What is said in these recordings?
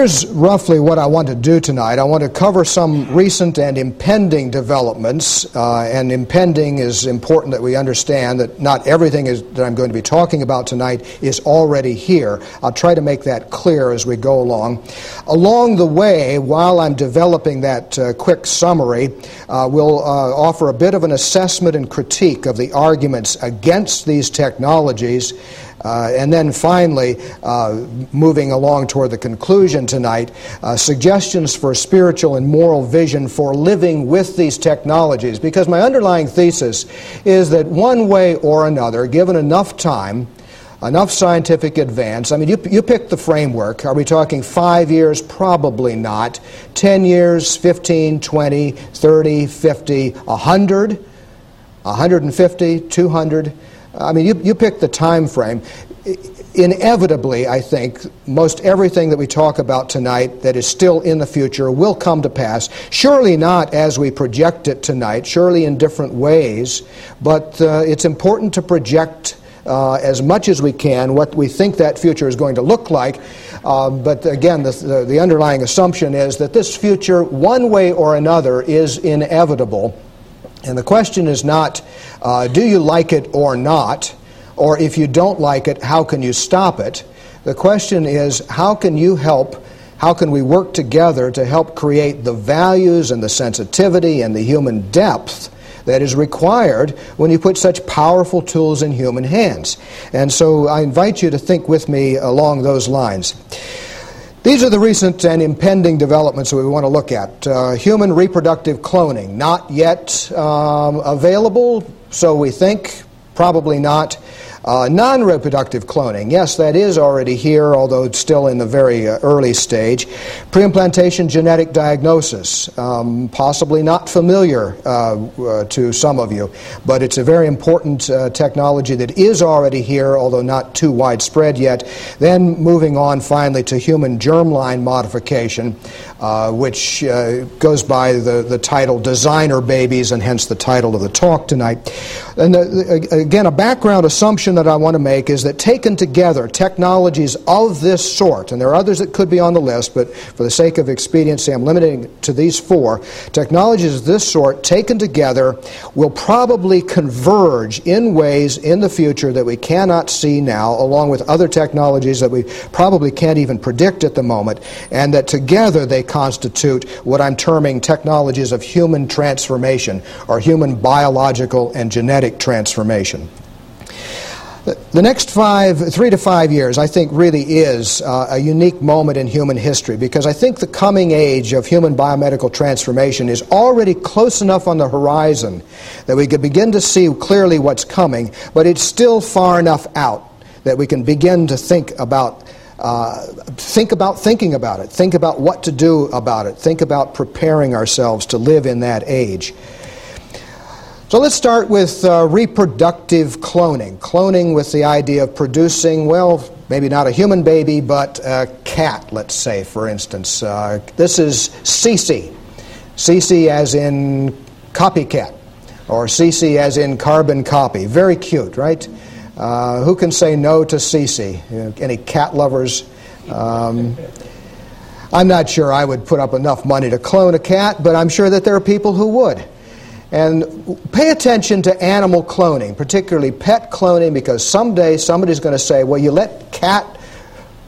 Here's roughly what I want to do tonight. I want to cover some recent and impending developments. Uh, and impending is important that we understand that not everything is, that I'm going to be talking about tonight is already here. I'll try to make that clear as we go along. Along the way, while I'm developing that uh, quick summary, uh, we'll uh, offer a bit of an assessment and critique of the arguments against these technologies. Uh, and then finally, uh, moving along toward the conclusion tonight, uh, suggestions for spiritual and moral vision for living with these technologies. Because my underlying thesis is that one way or another, given enough time, enough scientific advance. I mean, you, you pick the framework. Are we talking five years? Probably not. 10 years, 15, 20, 30, 50, 100, 150, 200. I mean, you, you pick the time frame. Inevitably, I think, most everything that we talk about tonight that is still in the future will come to pass. Surely not as we project it tonight, surely in different ways, but uh, it's important to project uh, as much as we can what we think that future is going to look like. Uh, but again, the, the, the, underlying assumption is that this future, one way or another, is inevitable. And the question is not, uh, do you like it or not? Or if you don't like it, how can you stop it? The question is, how can you help? How can we work together to help create the values and the sensitivity and the human depth that is required when you put such powerful tools in human hands? And so I invite you to think with me along those lines. These are the recent and impending developments that we want to look at. Uh, human reproductive cloning, not yet um, available, so we think, probably not. Uh, non reproductive cloning, yes, that is already here, although it's still in the very uh, early stage. Preimplantation genetic diagnosis, um, possibly not familiar uh, uh to some of you, but it's a very important uh, technology that is already here, although not too widespread yet. Then moving on finally to human germline modification, uh, which goes by the, the title Designer Babies, and hence the title of the talk tonight. And again, a background assumption that I want to make is that taken together, technologies of this sort, and there are others that could be on the list, but for the sake of expediency, I'm limiting to these four. Technologies of this sort, taken together, will probably converge in ways in the future that we cannot see now, along with other technologies that we probably can't even predict at the moment, and that together they constitute what I'm terming technologies of human transformation or human biological and genetic transformation. The next five, three to five years, I think, really is uh, a unique moment in human history because I think the coming age of human biomedical transformation is already close enough on the horizon that we can begin to see clearly what's coming, but it's still far enough out that we can begin to think about. Uh, think about thinking about it. Think about what to do about it. Think about preparing ourselves to live in that age. So let's start with uh, reproductive cloning. Cloning with the idea of producing, well, maybe not a human baby, but a cat, let's say, for instance. Uh, this is CC. CC as in copycat, or CC as in carbon copy. Very cute, right? Uh, who can say no to CC? You know, any cat lovers? Um, I'm not sure I would put up enough money to clone a cat, but I'm sure that there are people who would. And pay attention to animal cloning, particularly pet cloning, because someday somebody's going to say, well, you let cat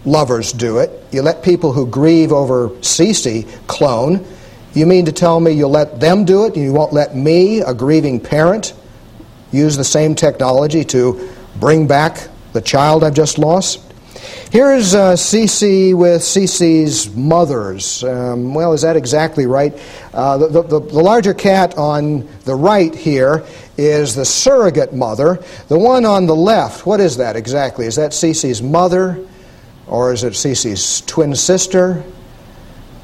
lovers do it. You let people who grieve over CC clone. You mean to tell me you'll let them do it? and You won't let me, a grieving parent, use the same technology to bring back the child I've just lost? Here's uh, CC with CC's mothers. Um, well, is that exactly right? Uh, the, the, the larger cat on the right here is the surrogate mother. The one on the left, what is that exactly? Is that CC's mother? Or is it CC's twin sister?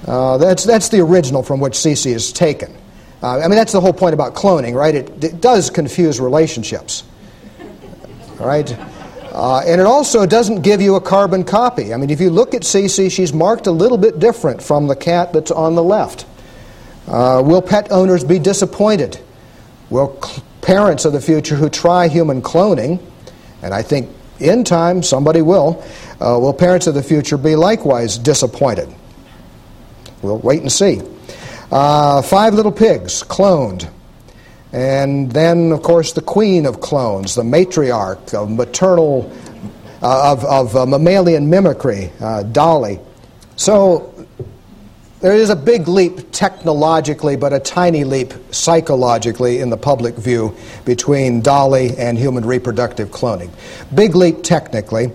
Uh, that's, that's the original from which CC is taken. Uh, I mean, that's the whole point about cloning, right? It, it does confuse relationships. Right? Uh, and it also doesn't give you a carbon copy. I mean, if you look at CC, she's marked a little bit different from the cat that's on the left. Uh, will pet owners be disappointed? Will cl- parents of the future who try human cloning, and I think in time somebody will, uh, will parents of the future be likewise disappointed? We'll wait and see. Uh, five little pigs cloned. And then, of course, the queen of clones, the matriarch of maternal, uh, of, of uh, mammalian mimicry, uh, Dolly. So there is a big leap technologically, but a tiny leap psychologically in the public view between Dolly and human reproductive cloning. Big leap technically.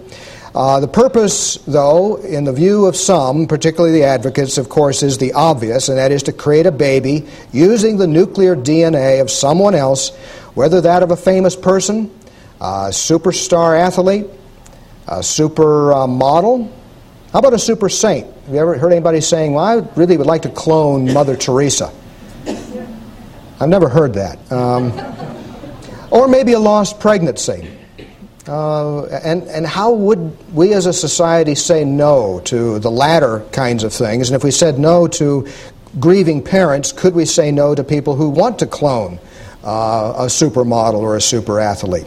Uh, the purpose, though, in the view of some, particularly the advocates, of course, is the obvious, and that is to create a baby using the nuclear DNA of someone else, whether that of a famous person, a superstar athlete, a supermodel, how about a super saint? Have you ever heard anybody saying, Well, I really would like to clone Mother Teresa? I've never heard that. Um, or maybe a lost pregnancy. Uh, and, and how would we as a society say no to the latter kinds of things? And if we said no to grieving parents, could we say no to people who want to clone uh, a supermodel or a super athlete?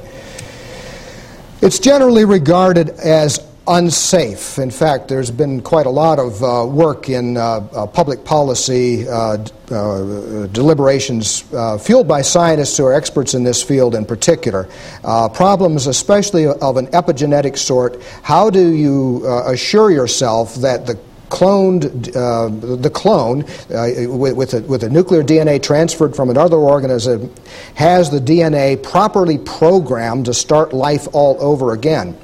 It's generally regarded as unsafe. In fact, there's been quite a lot of uh, work in uh, uh, public policy uh, uh, deliberations uh, fueled by scientists who are experts in this field in particular. problems, especially of an epigenetic sort. How do you assure yourself that the cloned uh, the clone uh, with, with a, with, a, nuclear DNA transferred from another organism has the DNA properly programmed to start life all over again.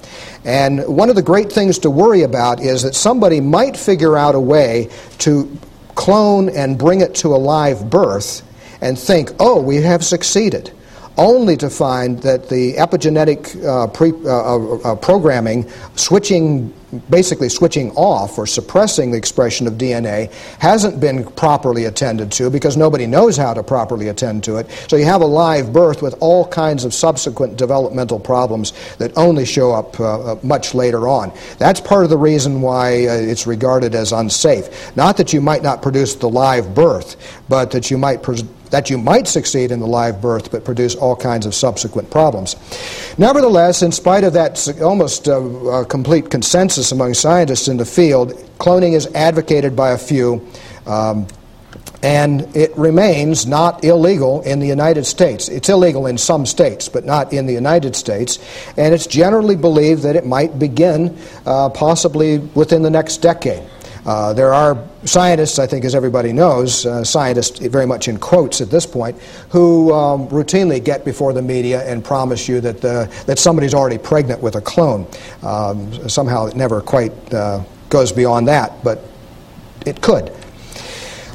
And one of the great things to worry about is that somebody might figure out a way to clone and bring it to a live birth and think, oh, we have succeeded only to find that the epigenetic uh, pre, uh, uh, uh, programming, switching, basically switching off or suppressing the expression of DNA, hasn't been properly attended to because nobody knows how to properly attend to it. So you have a live birth with all kinds of subsequent developmental problems that only show up uh, uh, much later on. That's part of the reason why it's regarded as unsafe. Not that you might not produce the live birth, but that you might. That you might succeed in the live birth but produce all kinds of subsequent problems. Nevertheless, in spite of that almost uh, uh, complete consensus among scientists in the field, cloning is advocated by a few. Um, and it remains not illegal in the United States. It's illegal in some states, but not in the United States. And it's generally believed that it might begin uh, possibly within the next decade. Uh, there are scientists, I think, as everybody knows, uh, scientists very much in quotes at this point, who um, routinely get before the media and promise you that, the, that somebody's already pregnant with a clone. Um, somehow it never quite uh, goes beyond that, but it could.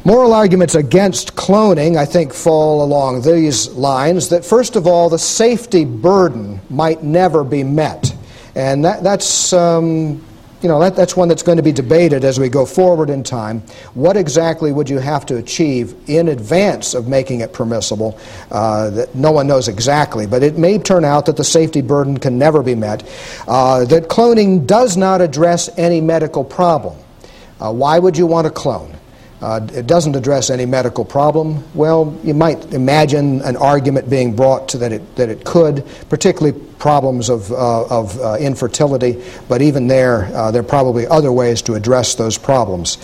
Moral arguments against cloning, I think, fall along these lines that, first of all, the safety burden might never be met. And that, that's um, you know, that, that's one that's going to be debated as we go forward in time. What exactly would you have to achieve in advance of making it permissible? Uh, that no one knows exactly, but it may turn out that the safety burden can never be met. Uh, that cloning does not address any medical problem. Uh, why would you want to clone? Uh, it doesn't address any medical problem. Well, you might imagine an argument being brought to that it, that it could, particularly problems of, uh, of uh, infertility, but even there, uh, there are probably other ways to address those problems.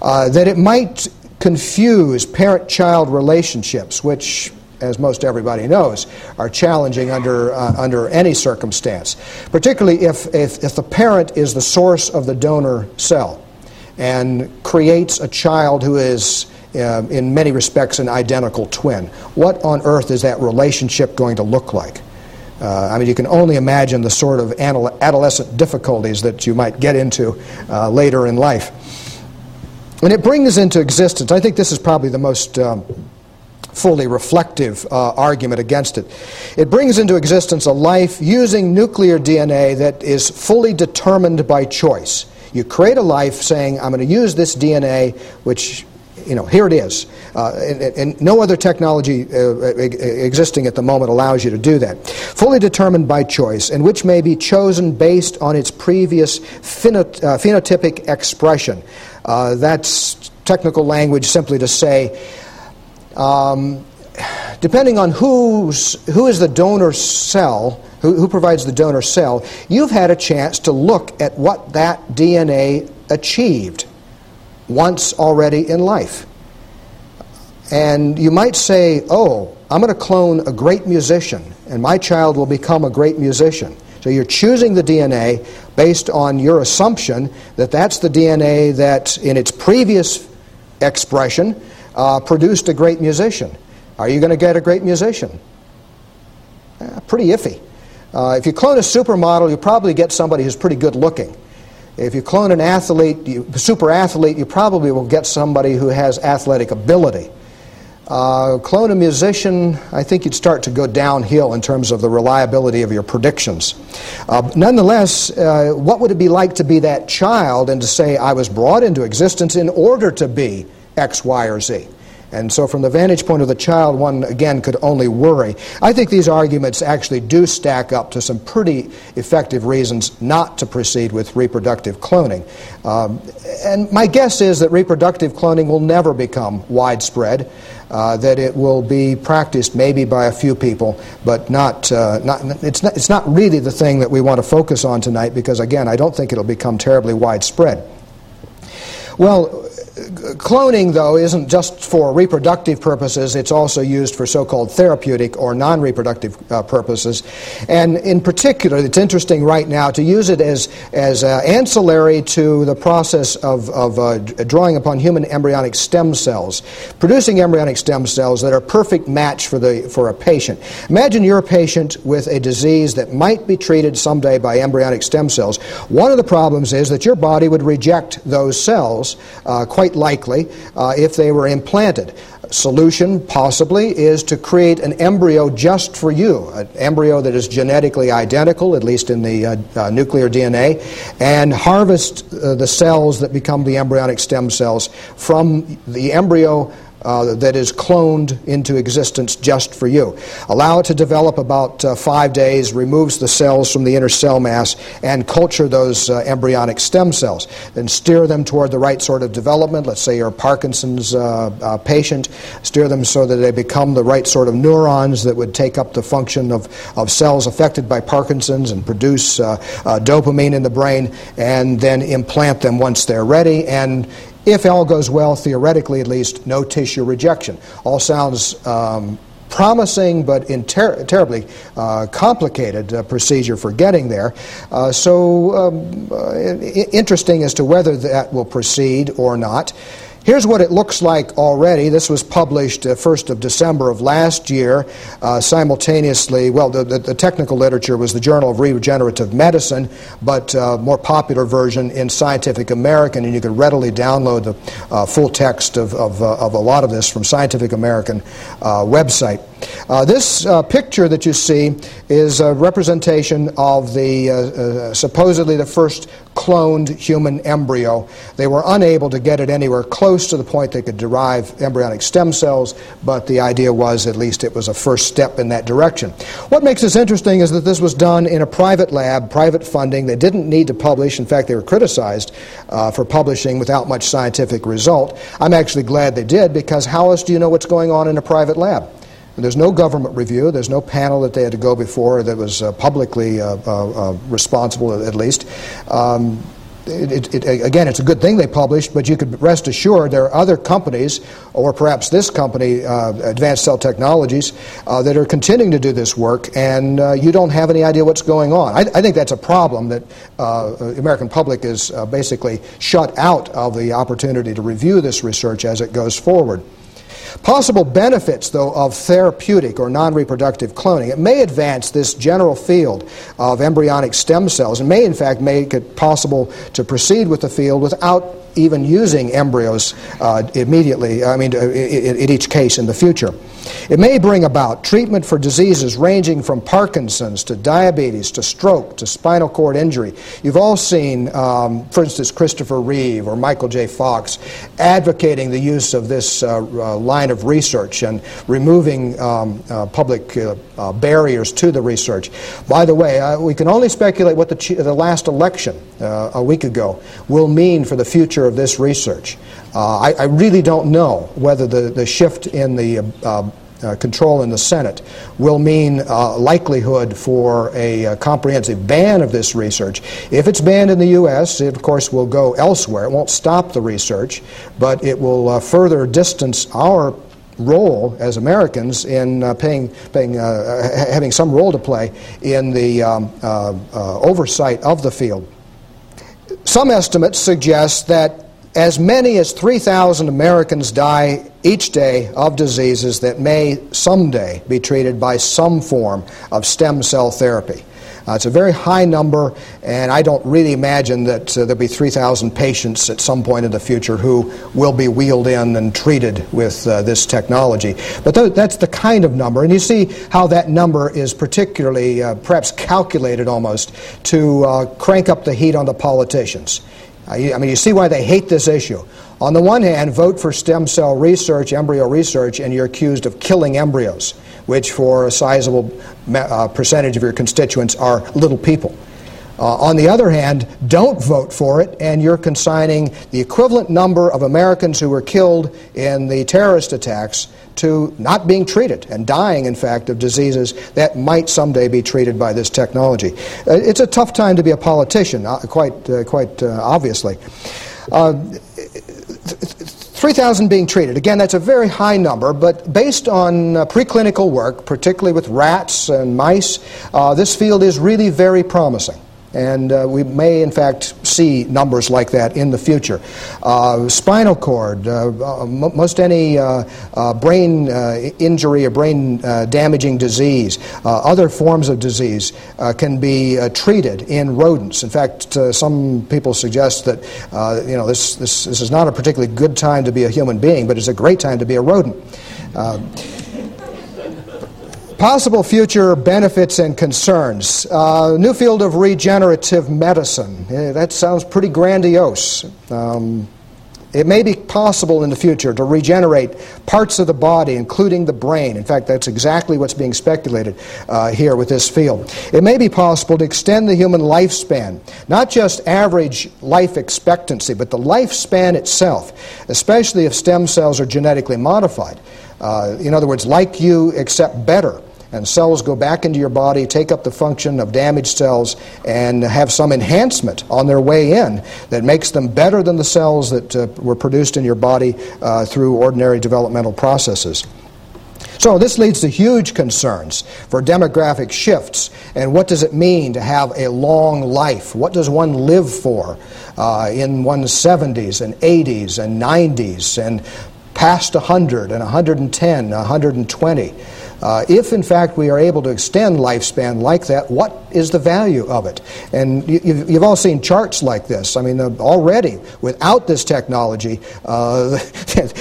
Uh, that it might confuse parent child relationships, which as most everybody knows, are challenging under, uh, under any circumstance, particularly if, if, if the parent is the source of the donor cell and creates a child who is, uh, in many respects, an identical twin. What on earth is that relationship going to look like? Uh, I mean, you can only imagine the sort of adolescent difficulties that you might get into uh, later in life. And it brings into existence, I think this is probably the most um, fully reflective uh, argument against it. It brings into existence a life using nuclear DNA that is fully determined by choice. You create a life saying, I'm going to use this DNA, which you know, here it is. Uh, and, and, no other technology uh, existing at the moment allows you to do that. Fully determined by choice, and which may be chosen based on its previous phenot- uh, phenotypic expression. Uh, that's technical language simply to say, um, depending on who's, who is the donor cell, who, who provides the donor cell, you've had a chance to look at what that DNA achieved. once already in life. And you might say, oh, I'm going to clone a great musician, and my child will become a great musician. So you're choosing the DNA based on your assumption that that's the DNA that, in its previous expression, uh, produced a great musician. Are you going to get a great musician? Uh, pretty iffy. Uh, if you clone a supermodel, you probably get somebody who's pretty good looking. If you clone an athlete, you, super athlete, you probably will get somebody who has athletic ability. Uh, clone a musician, I think you'd start to go downhill in terms of the reliability of your predictions. Uh, nonetheless, uh, what would it be like to be that child and to say, I was brought into existence in order to be X, Y, or Z? And so, from the vantage point of the child, one again could only worry. I think these arguments actually do stack up to some pretty effective reasons not to proceed with reproductive cloning. Um, and my guess is that reproductive cloning will never become widespread. Uh, that it will be practiced maybe by a few people, but not, uh, not, it's not, it's not really the thing that we want to focus on tonight because, again, I don't think it'll become terribly widespread. Well, cloning, though, isn't just for reproductive purposes, it's also used for so called therapeutic or non reproductive uh, purposes. And in particular, it's interesting right now to use it as, as uh, ancillary to the process of, of uh, drawing upon human embryonic stem cells, producing embryonic stem cells that are a perfect match for, the, for a patient. Imagine you're a patient with a disease that might be treated someday by embryonic stem cells. One of the problems is that your body would reject those cells uh, quite quite likely uh, if they were implanted. Solution, possibly, is to create an embryo just for you, an embryo that is genetically identical, at least in the uh, uh, nuclear DNA, and harvest uh, the cells that become the embryonic stem cells from the embryo uh, that is cloned into existence just for you. Allow it to develop about uh, five days, removes the cells from the inner cell mass, and culture those uh, embryonic stem cells. Then steer them toward the right sort of development. Let's say you're a Parkinson's uh, uh, patient, steer them so that they become the right sort of neurons that would take up the function of, of cells affected by Parkinson's and produce uh, dopamine in the brain, and then implant them once they're ready. And if all goes well, theoretically at least, no tissue rejection. All sounds um, promising but in ter- terribly uh, complicated uh, procedure for getting there. Uh, so um, uh, interesting as to whether that will proceed or not. Here's what it looks like already. This was published uh, 1st of December of last year, uh, simultaneously. Well, the, the, the, technical literature was the Journal of Regenerative Medicine, but uh, more popular version in Scientific American, and you can readily download the uh, full text of, of, uh, of, a lot of this from Scientific American uh, website. Uh, this uh, picture that you see is a representation of the uh, uh, supposedly the first cloned human embryo. They were unable to get it anywhere close to the point they could derive embryonic stem cells, but the idea was at least it was a first step in that direction. What makes this interesting is that this was done in a private lab, private funding. They didn't need to publish. In fact, they were criticized uh, for publishing without much scientific result. I'm actually glad they did because how else do you know what's going on in a private lab? There's no government review. There's no panel that they had to go before that was uh, publicly uh, uh, uh responsible, at least. Um, it, it, it, again, it's a good thing they published, but you could rest assured there are other companies, or perhaps this company, uh, Advanced Cell Technologies, uh, that are continuing to do this work, and uh, you don't have any idea what's going on. I, I think that's a problem that uh, the American public is uh, basically shut out of the opportunity to review this research as it goes forward. Possible benefits, though, of therapeutic or non reproductive cloning. It may advance this general field of embryonic stem cells and may, in fact, make it possible to proceed with the field without even using embryos uh, immediately, I mean, uh, in each case in the future. It may bring about treatment for diseases ranging from Parkinson's to diabetes to stroke to spinal cord injury. You've all seen, um, for instance, Christopher Reeve or Michael J. Fox advocating the use of this uh, uh, line of research and removing um, uh, public uh, barriers to the research. By the way, we can only speculate what the, the last election a week ago will mean for the future of this research. I, I, really don't know whether the, the shift in the uh, uh, control in the Senate will mean uh, likelihood for a, a, comprehensive ban of this research. If it's banned in the U.S., it of course will go elsewhere. It won't stop the research, but it will uh, further distance our role as Americans in uh, paying, paying, uh, having some role to play in the um, uh, uh, oversight of the field. Some estimates suggest that as many as 3,000 Americans die each day of diseases that may someday be treated by some form of stem cell therapy. Uh, it's a very high number, and I don't really imagine that uh, there'll be 3,000 patients at some point in the future who will be wheeled in and treated with uh, this technology. But th- that's the kind of number, and you see how that number is particularly, perhaps calculated almost, to crank up the heat on the politicians. I mean, you see why they hate this issue. On the one hand, vote for stem cell research, embryo research, and you're accused of killing embryos, which for a sizable uh, percentage of your constituents are little people. Uh, on the other hand, don't vote for it, and you're consigning the equivalent number of Americans who were killed in the terrorist attacks to not being treated and dying, in fact, of diseases that might someday be treated by this technology. Uh, it's a tough time to be a politician, uh, quite, uh, quite uh, obviously. Uh, 3,000 being treated. Again, that's a very high number, but based on uh, preclinical work, particularly with rats and mice, uh, this field is really very promising. And uh, we may, in fact, see numbers like that in the future. Uh, spinal cord, uh, uh most any uh, uh, brain injury or brain damaging disease, other forms of disease can be treated in rodents. In fact, some people suggest that you know this, this, this is not a particularly good time to be a human being, but it's a great time to be a rodent. Possible future benefits and concerns. Uh, new field of regenerative medicine. Yeah, that sounds pretty grandiose. Um, it may be possible in the future to regenerate parts of the body, including the brain. In fact, that's exactly what's being speculated uh, here with this field. It may be possible to extend the human lifespan, not just average life expectancy, but the lifespan itself, especially if stem cells are genetically modified. Uh, in other words, like you, except better. And cells go back into your body, take up the function of damaged cells, and have some enhancement on their way in that makes them better than the cells that uh, were produced in your body uh, through ordinary developmental processes. So, this leads to huge concerns for demographic shifts. And what does it mean to have a long life? What does one live for uh, in one's 70s and 80s and 90s and past 100 and 110, 120? Uh, if, in fact, we are able to extend lifespan like that, what is the value of it? And you, have you've all seen charts like this. I mean, uh, already, without this technology, uh,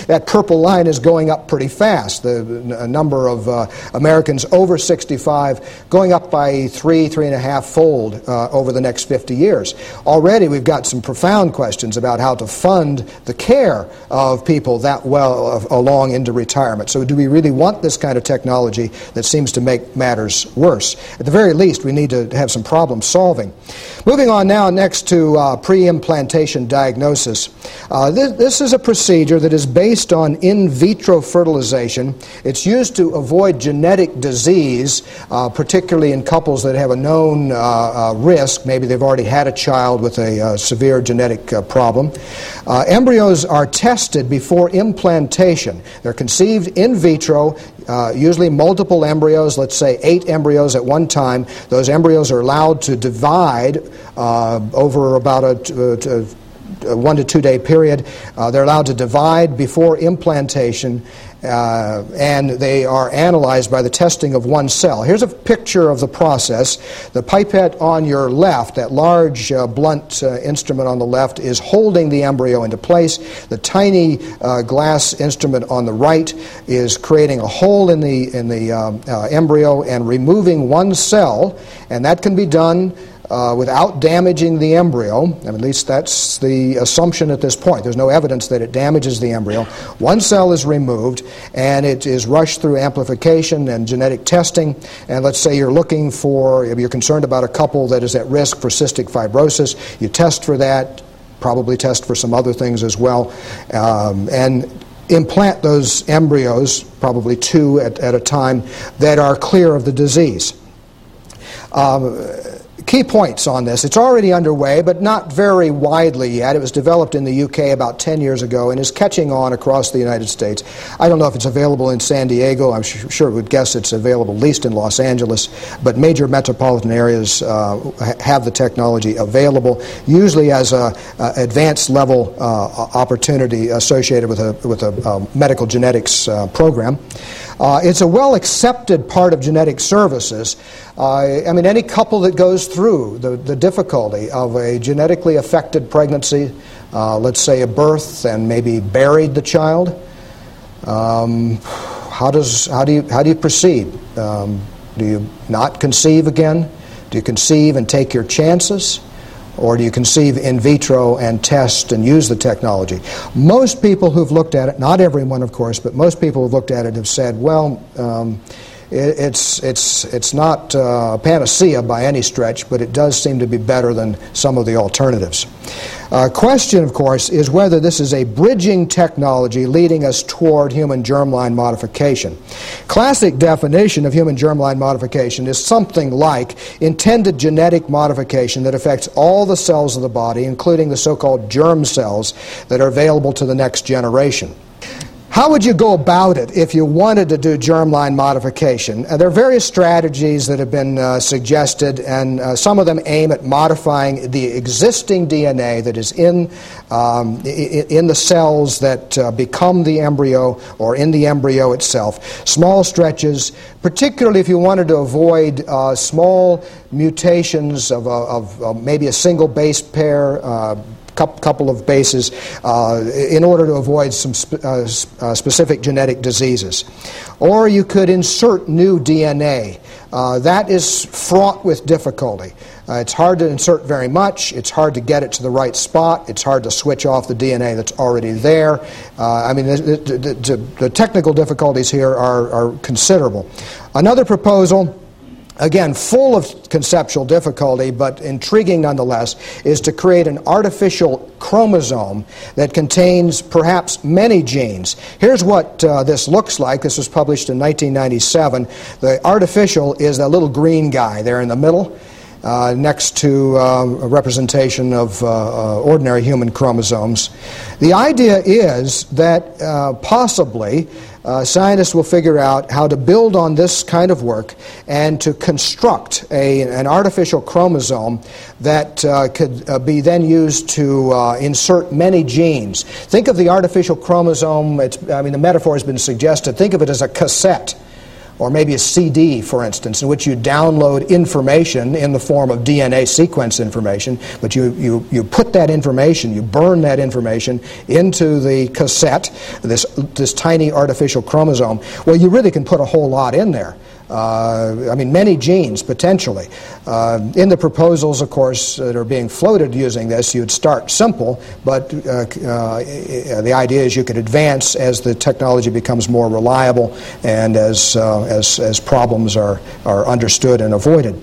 that purple line is going up pretty fast. The number of uh, Americans over 65 going up by three, three and a half fold uh, over the next 50 years. Already, we've got some profound questions about how to fund the care of people that well along into retirement. So, do we really want this kind of technology that seems to make matters worse. At the very least, we need to have some problem solving. Moving on now next to uh, pre implantation diagnosis. Uh, this, this, is a procedure that is based on in vitro fertilization. It's used to avoid genetic disease, uh, particularly in couples that have a known uh, uh, risk. Maybe they've already had a child with a uh, severe genetic problem. embryos are tested before implantation. They're conceived in vitro, usually multiple embryos, let's say eight embryos at one time. Those embryos are allowed to divide uh, over about a, a, one to two day period. Uh, they're allowed to divide before implantation, uh, and they are analyzed by the testing of one cell. Here's a picture of the process. The pipette on your left, that large uh, blunt uh, instrument on the left, is holding the embryo into place. The tiny uh, glass instrument on the right is creating a hole in the, in the um, uh, embryo and removing one cell, and that can be done uh, without damaging the embryo. at least that's the assumption at this point. There's no evidence that it damages the embryo. One cell is removed and it is rushed through amplification and genetic testing. And let's say you're looking for, you're concerned about a couple that is at risk for cystic fibrosis. You test for that, probably test for some other things as well. Um, and implant those embryos, probably two at, at a time, that are clear of the disease. Um, key points on this. It's already underway, but not very widely yet. It was developed in the UK about 10 years ago and is catching on across the United States. I don't know if it's available in San Diego. I'm sure would guess it's available at least in Los Angeles, but major metropolitan areas uh, have the technology available, usually as a, advanced level uh, opportunity associated with a, with a um, medical genetics uh, program. Uh, it's a well accepted part of genetic services. Uh, I mean, any couple that goes through the, the difficulty of a genetically affected pregnancy, uh, let's say a birth, and maybe buried the child, um, how, does, how, do you, how do you proceed? Um, do you not conceive again? Do you conceive and take your chances? Or do you conceive in vitro and test and use the technology? Most people who've looked at it, not everyone, of course, but most people who've looked at it have said, well, um, it, it's, it's, it's not uh, a panacea by any stretch, but it does seem to be better than some of the alternatives. Uh, question, of course, is whether this is a bridging technology leading us toward human germline modification. Classic definition of human germline modification is something like intended genetic modification that affects all the cells of the body, including the so called germ cells that are available to the next generation. How would you go about it if you wanted to do germline modification? Uh, there are various strategies that have been uh, suggested, and uh, some of them aim at modifying the existing DNA that is in, um, in the cells that uh, become the embryo or in the embryo itself. Small stretches, particularly if you wanted to avoid uh, small mutations of, of, maybe a single base pair uh, couple of bases uh, in order to avoid some uh, uh, specific genetic diseases. Or you could insert new DNA. Uh, that is fraught with difficulty. Uh, it's hard to insert very much. It's hard to get it to the right spot. It's hard to switch off the DNA that's already there. I mean, the, the, the, the, technical difficulties here are, are considerable. Another proposal again, full of conceptual difficulty, but intriguing nonetheless, is to create an artificial chromosome that contains perhaps many genes. Here's what uh, this looks like. This was published in 1997. The artificial is that little green guy there in the middle. Uh, next to uh, a representation of uh, uh, ordinary human chromosomes. The idea is that uh, possibly uh, scientists will figure out how to build on this kind of work and to construct a, an artificial chromosome that uh, could uh, be then used to uh, insert many genes. Think of the artificial chromosome, I mean, the metaphor has been suggested, think of it as a cassette or maybe a CD, for instance, in which you download information in the form of DNA sequence information, but you, you, you put that information, you burn that information into the cassette, this, this tiny artificial chromosome. Well, you really can put a whole lot in there. Uh, I mean, many genes potentially. Uh, in the proposals, of course, that are being floated using this, you'd start simple, but uh, uh the idea is you could advance as the technology becomes more reliable and as, uh, as, as problems are, are understood and avoided.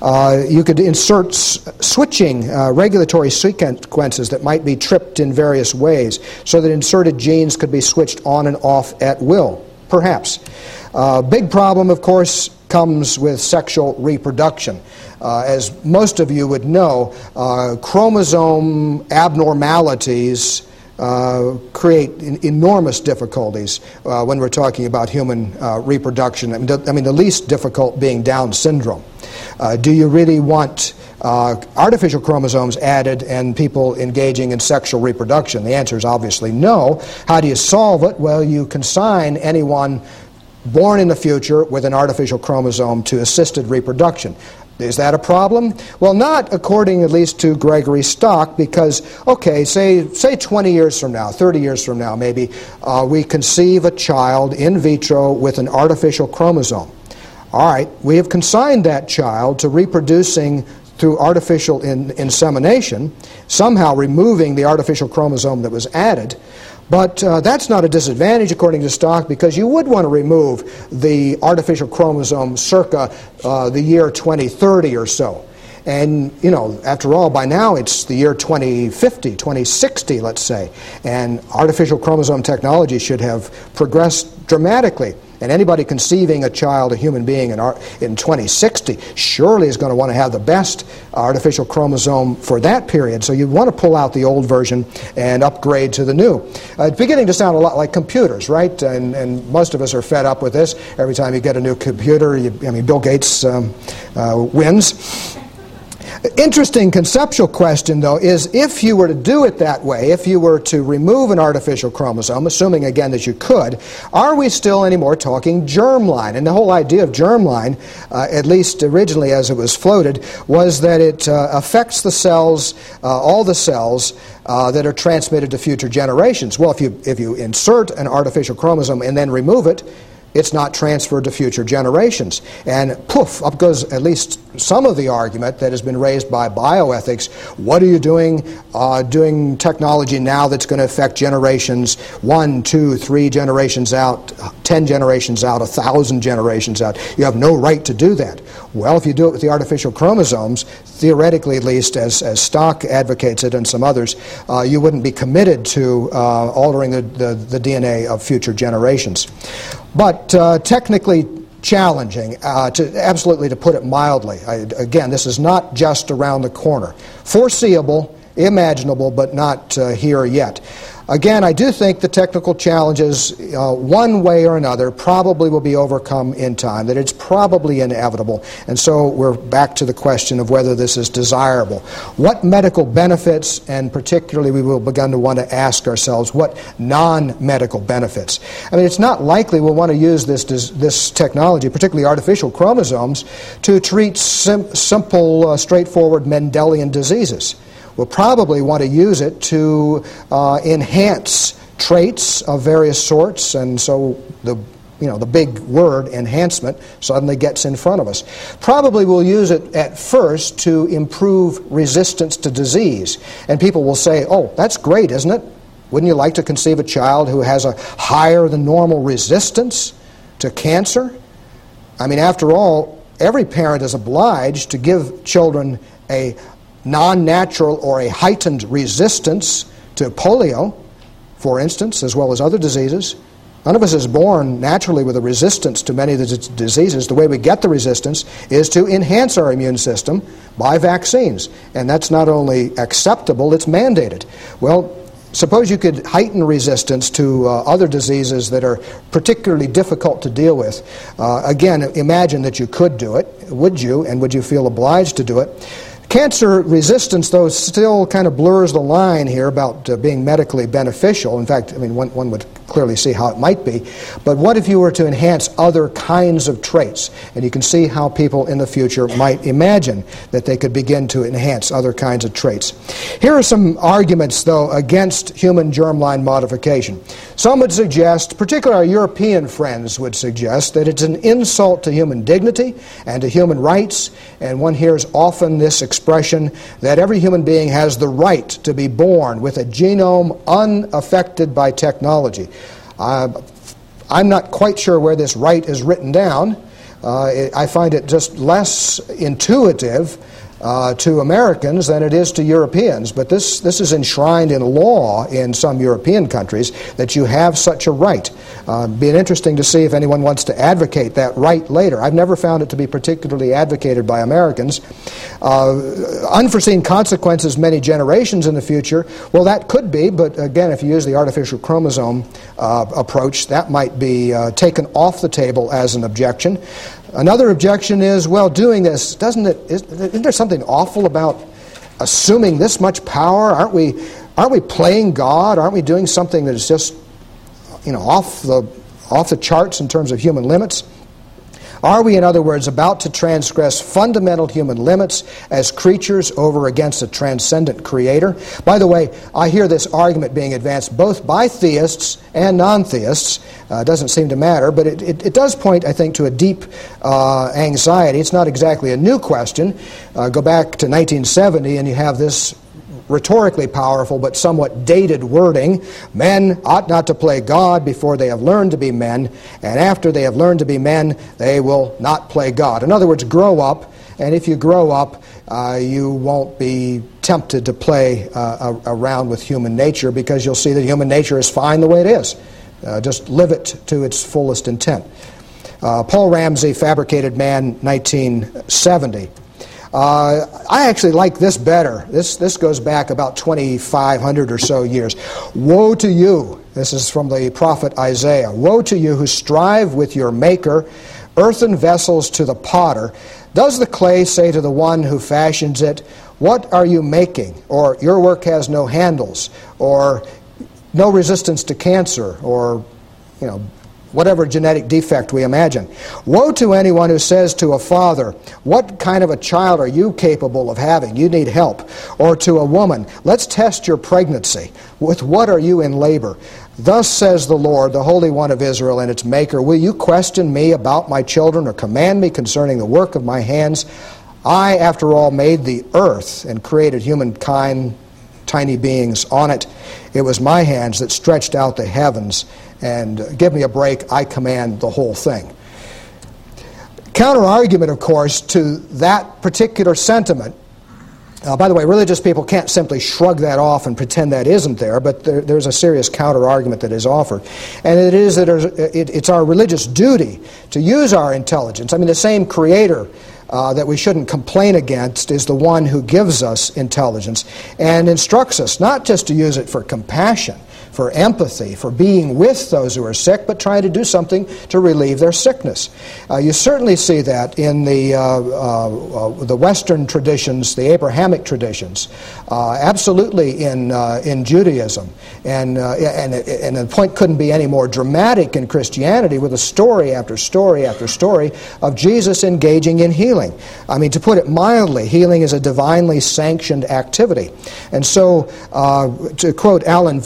Uh, you could insert s- switching regulatory sequences that might be tripped in various ways so that inserted genes could be switched on and off at will, perhaps. Uh, big problem, of course, comes with sexual reproduction. Uh, as most of you would know, uh, chromosome abnormalities uh, create enormous difficulties uh, when we're talking about human uh, reproduction. I mean, the, I mean, the, least difficult being Down syndrome. Uh, do you really want uh, artificial chromosomes added and people engaging in sexual reproduction? The answer is obviously no. How do you solve it? Well, you consign anyone born in the future with an artificial chromosome to assisted reproduction. Is that a problem? Well, not according at least to Gregory Stock, because, okay, say, say 20 years from now, 30 years from now maybe, uh, we conceive a child in vitro with an artificial chromosome. All right, we have consigned that child to reproducing through artificial in, insemination, somehow removing the artificial chromosome that was added. But uh, that's not a disadvantage, according to Stock, because you would want to remove the artificial chromosome circa uh, the year 2030 or so. And, you know, after all, by now it's the year 2050, 2060, let's say. And artificial chromosome technology should have progressed dramatically. And anybody conceiving a child, a human being, in, our, in 2060 surely is going to want to have the best artificial chromosome for that period. So you want to pull out the old version and upgrade to the new. Uh, it's beginning to sound a lot like computers, right? And, and most of us are fed up with this. Every time you get a new computer, you, I mean, Bill Gates um, uh, wins. Interesting conceptual question, though, is if you were to do it that way, if you were to remove an artificial chromosome, assuming again that you could, are we still anymore talking germline? And the whole idea of germline, uh, at least originally as it was floated, was that it uh, affects the cells, uh, all the cells, uh, that are transmitted to future generations. Well, if you, if you insert an artificial chromosome and then remove it, it's not transferred to future generations. And poof, up goes at least some of the argument that has been raised by bioethics. What are you doing, uh, doing technology now that's going to affect generations one, two, three generations out, ten generations out, a thousand generations out? You have no right to do that. Well, if you do it with the artificial chromosomes, theoretically at least, as, as Stock advocates it and some others, uh, you wouldn't be committed to uh, altering the, the, the DNA of future generations but uh, technically challenging, uh, to, absolutely to put it mildly. I, again, this is not just around the corner. Foreseeable, imaginable, but not uh, here yet. Again, I do think the technical challenges, uh, one way or another, probably will be overcome in time, that it's probably inevitable. And so we're back to the question of whether this is desirable. What medical benefits, and particularly we will begin to want to ask ourselves, what non medical benefits? I mean, it's not likely we'll want to use this, this technology, particularly artificial chromosomes, to treat sim- simple, uh, straightforward Mendelian diseases will probably want to use it to uh, enhance traits of various sorts, and so the you know, the big word, enhancement, suddenly gets in front of us. Probably we'll use it at first to improve resistance to disease. And people will say, oh, that's great, isn't it? Wouldn't you like to conceive a child who has a higher than normal resistance to cancer? I mean, after all, every parent is obliged to give children a non natural or a heightened resistance to polio, for instance, as well as other diseases. None of us is born naturally with a resistance to many of the diseases. The way we get the resistance is to enhance our immune system by vaccines. And that's not only acceptable, it's mandated. Well, suppose you could heighten resistance to uh, other diseases that are particularly difficult to deal with. Uh, again, imagine that you could do it. Would you? And would you feel obliged to do it? Cancer resistance, though, still kind of blurs the line here about uh, being medically beneficial. In fact, I mean, one, one would clearly see how it might be. But what if you were to enhance other kinds of traits? And you can see how people in the future might imagine that they could begin to enhance other kinds of traits. Here are some arguments, though, against human germline modification. Some would suggest, particularly our European friends would suggest, that it's an insult to human dignity and to human rights. And one hears often this expression that every human being has the right to be born with a genome unaffected by technology. Uh, I'm not quite sure where this right is written down. Uh, it, I find it just less intuitive uh, to Americans than it is to Europeans. But this, this is enshrined in law in some European countries that you have such a right. Uh, be interesting to see if anyone wants to advocate that right later. I've never found it to be particularly advocated by Americans. Uh, unforeseen consequences many generations in the future, well, that could be, but again, if you use the artificial chromosome uh, approach, that might be uh, taken off the table as an objection. Another objection is, well, doing this, doesn't it, isn't there something awful about assuming this much power? Aren't we, aren't we playing God? Aren't we doing something that is just, you know, off the, off the charts in terms of human limits? Are we, in other words, about to transgress fundamental human limits as creatures over against a transcendent creator? By the way, I hear this argument being advanced both by theists and non theists. Uh, doesn't seem to matter, but it, it, it, does point, I think, to a deep uh, anxiety. It's not exactly a new question. Uh, go back to 1970, and you have this rhetorically powerful but somewhat dated wording. Men ought not to play God before they have learned to be men, and after they have learned to be men, they will not play God. In other words, grow up, and if you grow up, uh, you won't be tempted to play uh, around with human nature because you'll see that human nature is fine the way it is. Uh, just live it to its fullest intent. Uh, Paul Ramsey, Fabricated Man, 1970. Uh, I actually like this better. This, this goes back about 2,500 or so years. Woe to you, this is from the prophet Isaiah. Woe to you who strive with your Maker, earthen vessels to the potter. Does the clay say to the one who fashions it, What are you making? Or your work has no handles, or no resistance to cancer, or you know, whatever genetic defect we imagine. Woe to anyone who says to a father, What kind of a child are you capable of having? You need help. Or to a woman, Let's test your pregnancy. With what are you in labor? Thus says the Lord, the Holy One of Israel and its Maker Will you question me about my children or command me concerning the work of my hands? I, after all, made the earth and created humankind, tiny beings on it. It was my hands that stretched out the heavens and give me a break, I command the whole thing. Counter argument, of course, to that particular sentiment. Uh, by the way, religious people can't simply shrug that off and pretend that isn't there, but there, there's a serious counter argument that is offered. And it is that it, it's our religious duty to use our intelligence. I mean, the same creator uh, that we shouldn't complain against is the one who gives us intelligence and instructs us not just to use it for compassion for empathy, for being with those who are sick, but trying to do something to relieve their sickness. Uh, you certainly see that in the, uh, uh, uh the Western traditions, the Abrahamic traditions, uh, absolutely in, in Judaism. And, and, and the point couldn't be any more dramatic in Christianity with a story after story after story of Jesus engaging in healing. I mean, to put it mildly, healing is a divinely sanctioned activity. And so, to quote Allen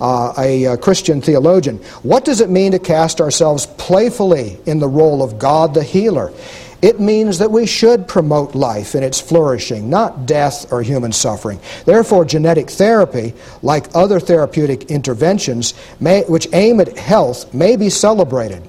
Uh, a, a Christian theologian. What does it mean to cast ourselves playfully in the role of God the healer? It means that we should promote life in its flourishing, not death or human suffering. Therefore, genetic therapy, like other therapeutic interventions may, which aim at health, may be celebrated.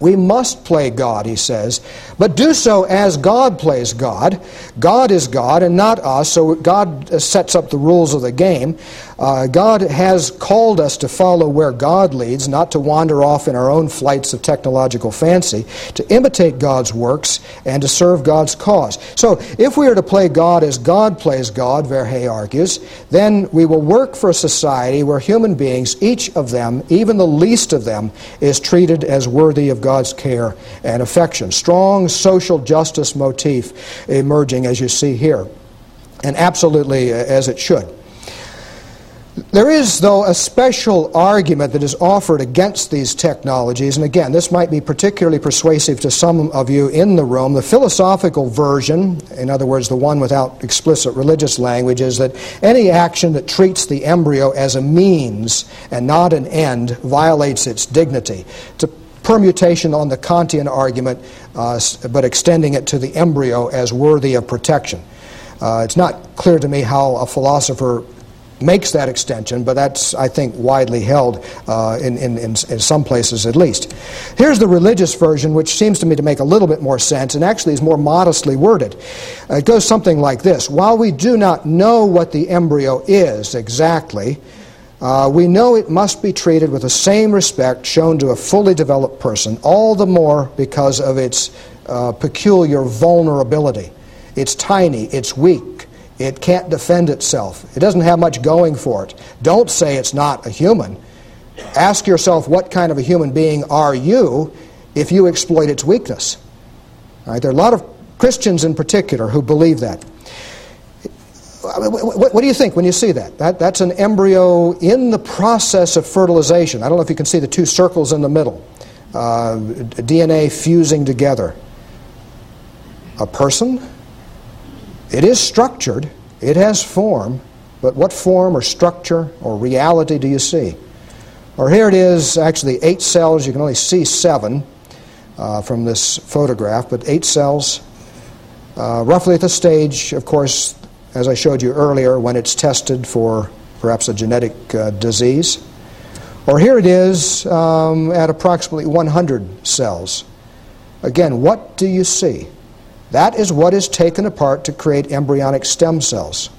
We must play God, he says, but do so as God plays God. God is God and not us, so God sets up the rules of the game. Uh, God has called us to follow where God leads, not to wander off in our own flights of technological fancy, to imitate God's works and to serve God's cause. So, if we are to play God as God plays God, Verhey argues, then we will work for a society where human beings, each of them, even the least of them, is treated as worthy of God's care and affection. Strong social justice motif emerging as you see here, and absolutely uh, as it should. There is, though, a special argument that is offered against these technologies, and again, this might be particularly persuasive to some of you in the room. The philosophical version, in other words, the one without explicit religious language, is that any action that treats the embryo as a means and not an end violates its dignity. It's permutation on the Kantian argument, uh, but extending it to the embryo as worthy of protection. Uh, it's not clear to me how a philosopher makes that extension, but that's, I think, widely held uh, in, in, in, in, some places at least. Here's the religious version, which seems to me to make a little bit more sense and actually is more modestly worded. Uh, it goes something like this While we do not know what the embryo is exactly, uh, we know it must be treated with the same respect shown to a fully developed person, all the more because of its uh, peculiar vulnerability. It's tiny, it's weak, it can't defend itself. It doesn't have much going for it. Don't say it's not a human. Ask yourself, what kind of a human being are you if you exploit its weakness? There are a lot of Christians in particular who believe that. What, do you think when you see that? that? That's an embryo in the process of fertilization. I don't know if you can see the two circles in the middle. Uh, DNA fusing together. A person? It is structured, it has form, but what form or structure or reality do you see? Or here it is, actually eight cells. You can only see seven uh, from this photograph, but eight cells, uh, roughly at the stage, of course, as I showed you earlier, when it's tested for perhaps a genetic uh, disease. Or here it is um, at approximately 100 cells. Again, what do you see? That is what is taken apart to create embryonic stem cells.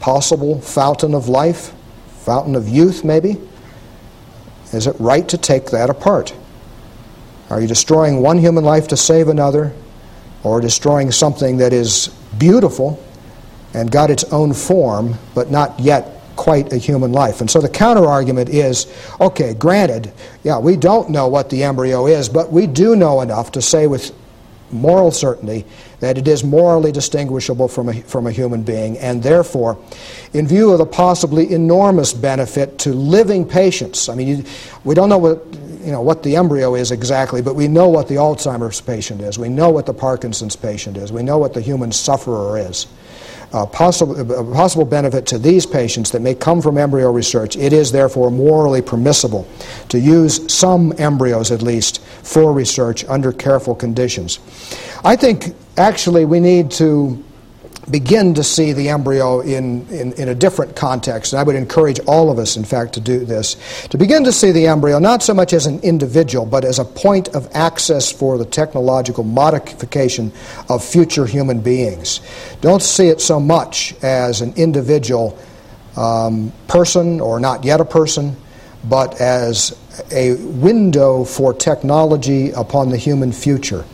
Possible fountain of life, fountain of youth, maybe? Is it right to take that apart? Are you destroying one human life to save another, or destroying something that is beautiful and got its own form, but not yet quite a human life. And so the counter argument is okay, granted, yeah, we don't know what the embryo is, but we do know enough to say with moral certainty that it is morally distinguishable from a, from a human being, and therefore, in view of the possibly enormous benefit to living patients, I mean, you, we don't know what you know what the embryo is exactly, but we know what the Alzheimer's patient is. We know what the Parkinson's patient is. We know what the human sufferer is uh, possible, uh, possible benefit to these patients that may come from embryo research, it is therefore morally permissible to use some embryos at least for research under careful conditions. I think actually we need to begin to see the embryo in, in, in, a different context. And I would encourage all of us, in fact, to do this. To begin to see the embryo not so much as an individual, but as a point of access for the technological modification of future human beings. Don't see it so much as an individual um, person or not yet a person, but as a window for technology upon the human future.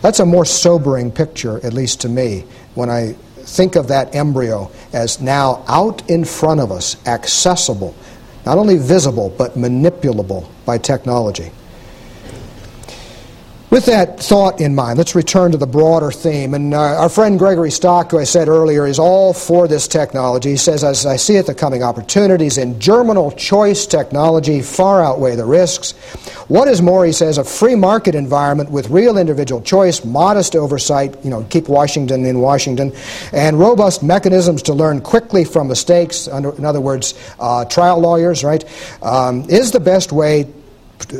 That's a more sobering picture, at least to me, when I think of that embryo as now out in front of us, accessible, not only visible, but manipulable by technology. With that thought in mind, let's return to the broader theme. And uh, our friend Gregory Stock, who I said earlier, is all for this technology. He says, as I see it, the coming opportunities in germinal choice technology far outweigh the risks. What is more, he says, a free market environment with real individual choice, modest oversight, you know, keep Washington in Washington, and robust mechanisms to learn quickly from mistakes, in other words, uh, trial lawyers, right, um, is the best way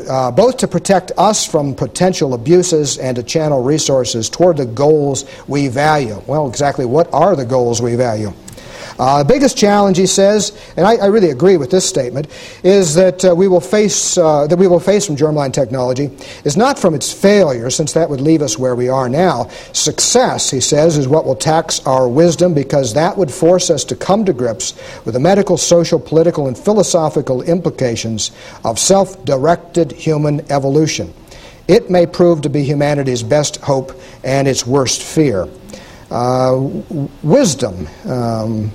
uh, both to protect us from potential abuses and to channel resources toward the goals we value. Well, exactly what are the goals we value? Uh, the biggest challenge, he says, and I, I really agree with this statement, is that uh, we will face uh, that we will face from germline technology is not from its failure, since that would leave us where we are now. Success, he says, is what will tax our wisdom because that would force us to come to grips with the medical, social, political, and philosophical implications of self-directed human evolution. It may prove to be humanity's best hope and its worst fear. Uh, wisdom. Um,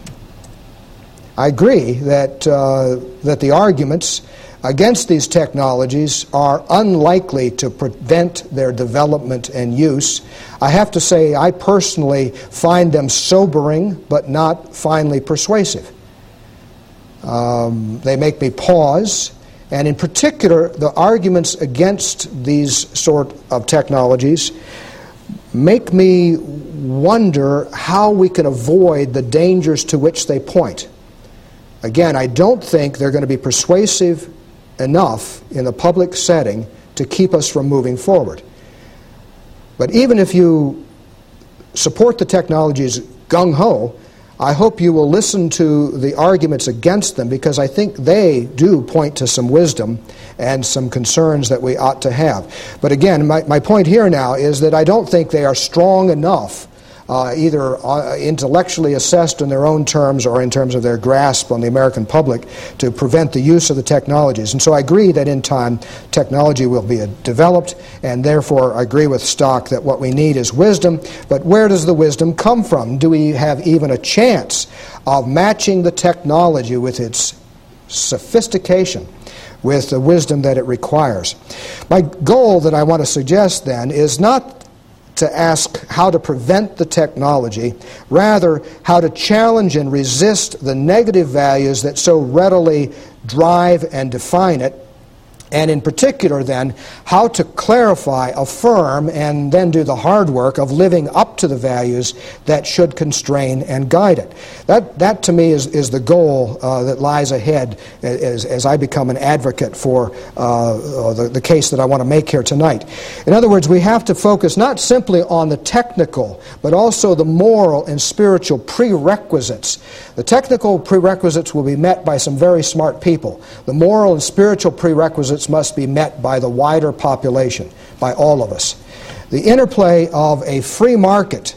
I agree that, uh, that the arguments against these technologies are unlikely to prevent their development and use. I have to say, I personally find them sobering but not finally persuasive. Um, they make me pause, and in particular, the arguments against these sort of technologies make me wonder how we can avoid the dangers to which they point. Again, I don't think they're going to be persuasive enough in the public setting to keep us from moving forward. But even if you support the technologies gung ho, I hope you will listen to the arguments against them because I think they do point to some wisdom and some concerns that we ought to have. But again, my, my point here now is that I don't think they are strong enough uh, either uh, intellectually assessed in their own terms or in terms of their grasp on the American public to prevent the use of the technologies. And so I agree that in time technology will be developed, and therefore I agree with Stock that what we need is wisdom. But where does the wisdom come from? Do we have even a chance of matching the technology with its sophistication? with the wisdom that it requires. My goal that I want to suggest then is not to ask how to prevent the technology, rather, how to challenge and resist the negative values that so readily drive and define it, and in particular, then, how to clarify, affirm, and then do the hard work of living up to the values that should constrain and guide it. That, that to me, is, is the goal uh, that lies ahead as, as I become an advocate for uh, the, the case that I want to make here tonight. In other words, we have to focus not simply on the technical, but also the moral and spiritual prerequisites. The technical prerequisites will be met by some very smart people. The moral and spiritual prerequisites must be met by the wider population, by all of us. The interplay of a free market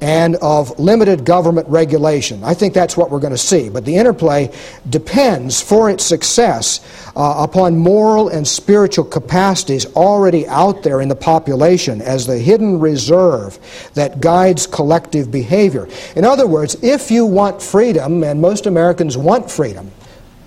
and of limited government regulation. I think that's what we're going to see. But the interplay depends for its success uh, upon moral and spiritual capacities already out there in the population as the hidden reserve that guides collective behavior. In other words, if you want freedom, and most Americans want freedom,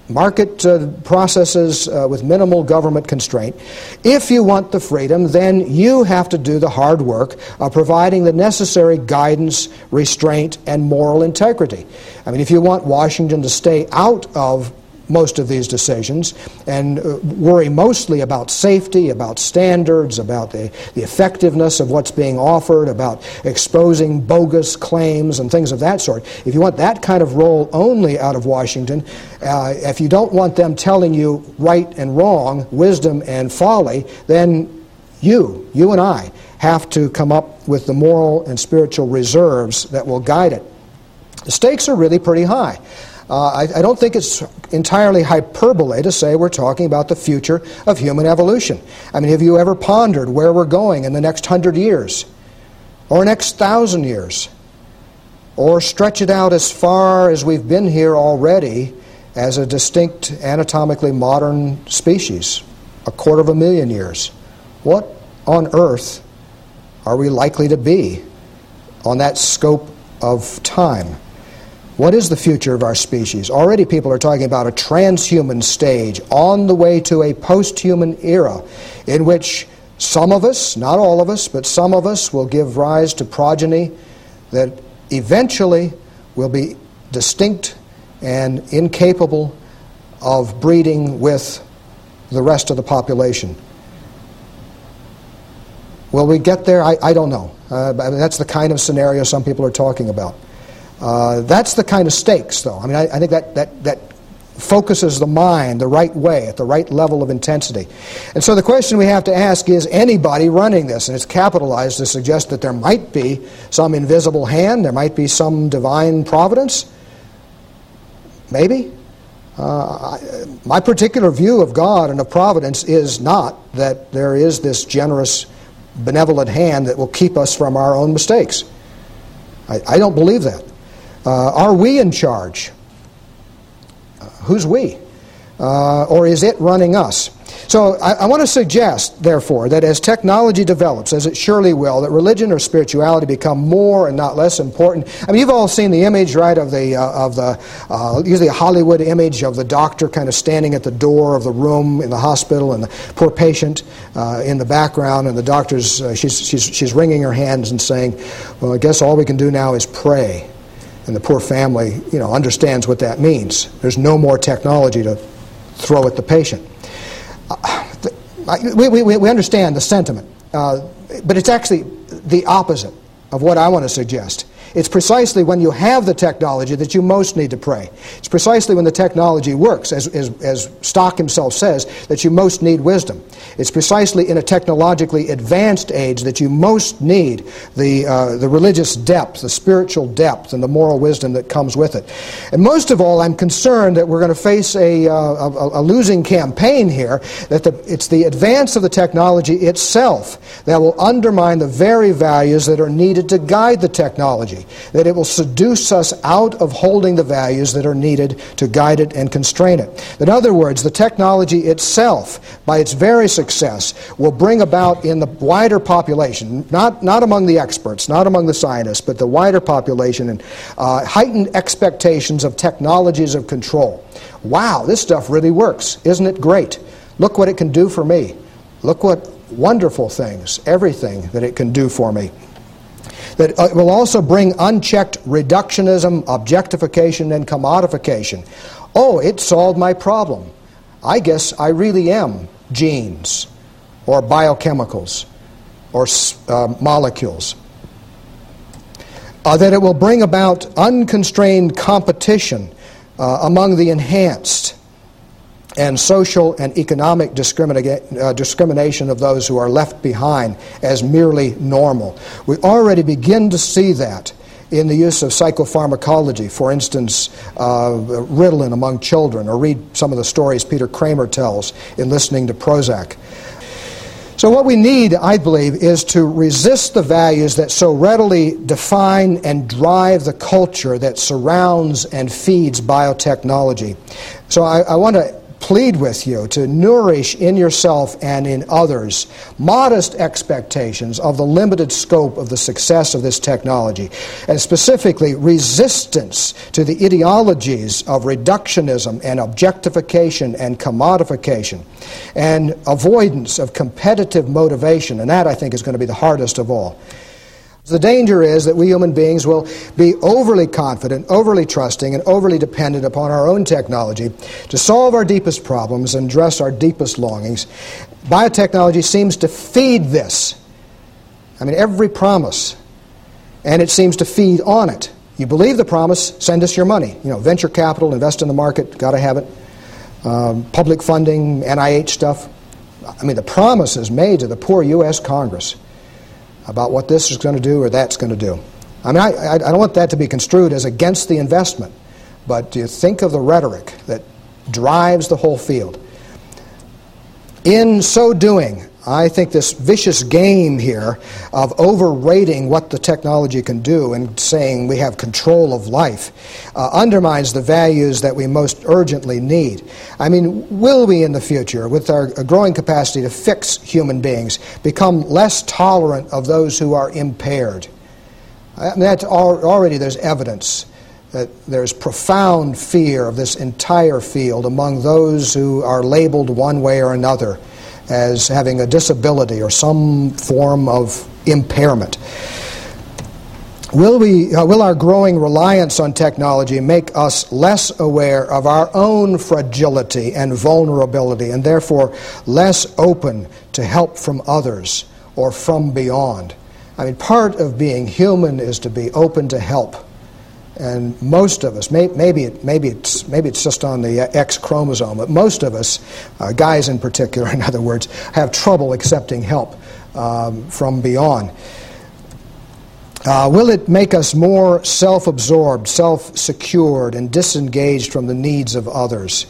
market uh, processes uh, with minimal government constraint. If you want the freedom, then you have to do the hard work of providing the necessary guidance, restraint, and moral integrity. I mean, if you want Washington to stay out of most of these decisions and uh, worry mostly about safety, about standards, about the, the effectiveness of what's being offered, about exposing bogus claims and things of that sort. If you want that kind of role only out of Washington, uh, if you don't want them telling you right and wrong, wisdom and folly, then you, you and I, have to come up with the moral and spiritual reserves that will guide it. The stakes are really pretty high. Uh, I, I, don't think it's entirely hyperbole to say we're talking about the future of human evolution. I mean, have you ever pondered where we're going in the next hundred years, or next thousand years, or stretch it out as far as we've been here already as a distinct anatomically modern species, a quarter of a million years? What on earth are we likely to be on that scope of time? What is the future of our species? Already people are talking about a transhuman stage on the way to a post human era in which some of us, not all of us, but some of us will give rise to progeny that eventually will be distinct and incapable of breeding with the rest of the population. Will we get there? I, I don't know. Uh, that's the kind of scenario some people are talking about. Uh, that's the kind of stakes, though. I mean, I, I, think that, that, that focuses the mind the right way, at the right level of intensity. And so the question we have to ask is anybody running this? And it's capitalized to suggest that there might be some invisible hand, there might be some divine providence. Maybe. Uh, I, my particular view of God and of providence is not that there is this generous, benevolent hand that will keep us from our own mistakes. I, I don't believe that. Uh, are we in charge? Uh, who's we? Uh, or is it running us? So I, I want to suggest, therefore, that as technology develops, as it surely will, that religion or spirituality become more and not less important. I mean, you've all seen the image, right, of the uh, of the uh, usually a Hollywood image of the doctor kind of standing at the door of the room in the hospital, and the poor patient uh, in the background, and the doctor's uh, she's she's she's wringing her hands and saying, "Well, I guess all we can do now is pray." And the poor family, you know, understands what that means. There's no more technology to throw at the patient. Uh, we, we, we understand the sentiment, uh, but it's actually the opposite of what I want to suggest. It's precisely when you have the technology that you most need to pray. It's precisely when the technology works, as, as, as Stock himself says, that you most need wisdom. It's precisely in a technologically advanced age that you most need the, uh, the religious depth, the spiritual depth, and the moral wisdom that comes with it. And most of all, I'm concerned that we're going to face a, uh, a, a, losing campaign here, that the, it's the advance of the technology itself that will undermine the very values that are needed to guide the technology that it will seduce us out of holding the values that are needed to guide it and constrain it. In other words, the technology itself, by its very success, will bring about in the wider population, not, not among the experts, not among the scientists, but the wider population, and, uh, heightened expectations of technologies of control. Wow, this stuff really works. Isn't it great? Look what it can do for me. Look what wonderful things, everything that it can do for me that uh, will also bring unchecked reductionism, objectification, and commodification. Oh, it solved my problem. I guess I really am genes or biochemicals or uh, molecules. Uh, that it will bring about unconstrained competition uh, among the enhanced and social and economic discrimina- uh, discrimination of those who are left behind as merely normal. We already begin to see that in the use of psychopharmacology, for instance, uh, Ritalin among children, or read some of the stories Peter Kramer tells in listening to Prozac. So, what we need, I believe, is to resist the values that so readily define and drive the culture that surrounds and feeds biotechnology. So, I, I want to plead with you to nourish in yourself and in others modest expectations of the limited scope of the success of this technology, and specifically resistance to the ideologies of reductionism and objectification and commodification, and avoidance of competitive motivation, and that I think is going to be the hardest of all. The danger is that we human beings will be overly confident, overly trusting, and overly dependent upon our own technology to solve our deepest problems and address our deepest longings. Biotechnology seems to feed this. I mean, every promise, and it seems to feed on it. You believe the promise, send us your money. You know, venture capital, invest in the market, got to have it. Um, public funding, NIH stuff. I mean, the promise is made to the poor U.S. Congress about what this is going to do or that's going to do. I mean, I, I don't want that to be construed as against the investment, but you think of the rhetoric that drives the whole field? In so doing, I think this vicious game here of overrating what the technology can do and saying we have control of life uh, undermines the values that we most urgently need. I mean, will we in the future, with our growing capacity to fix human beings, become less tolerant of those who are impaired? I mean, that's already there's evidence that there's profound fear of this entire field among those who are labeled one way or another as having a disability or some form of impairment. Will, we, uh, will our growing reliance on technology make us less aware of our own fragility and vulnerability and therefore less open to help from others or from beyond? I mean, part of being human is to be open to help and most of us, may, maybe, it, maybe, it's, maybe it's just on the X chromosome, but most of us, uh, guys in particular, in other words, have trouble accepting help um, from beyond. Uh, will it make us more self absorbed, self secured, and disengaged from the needs of others?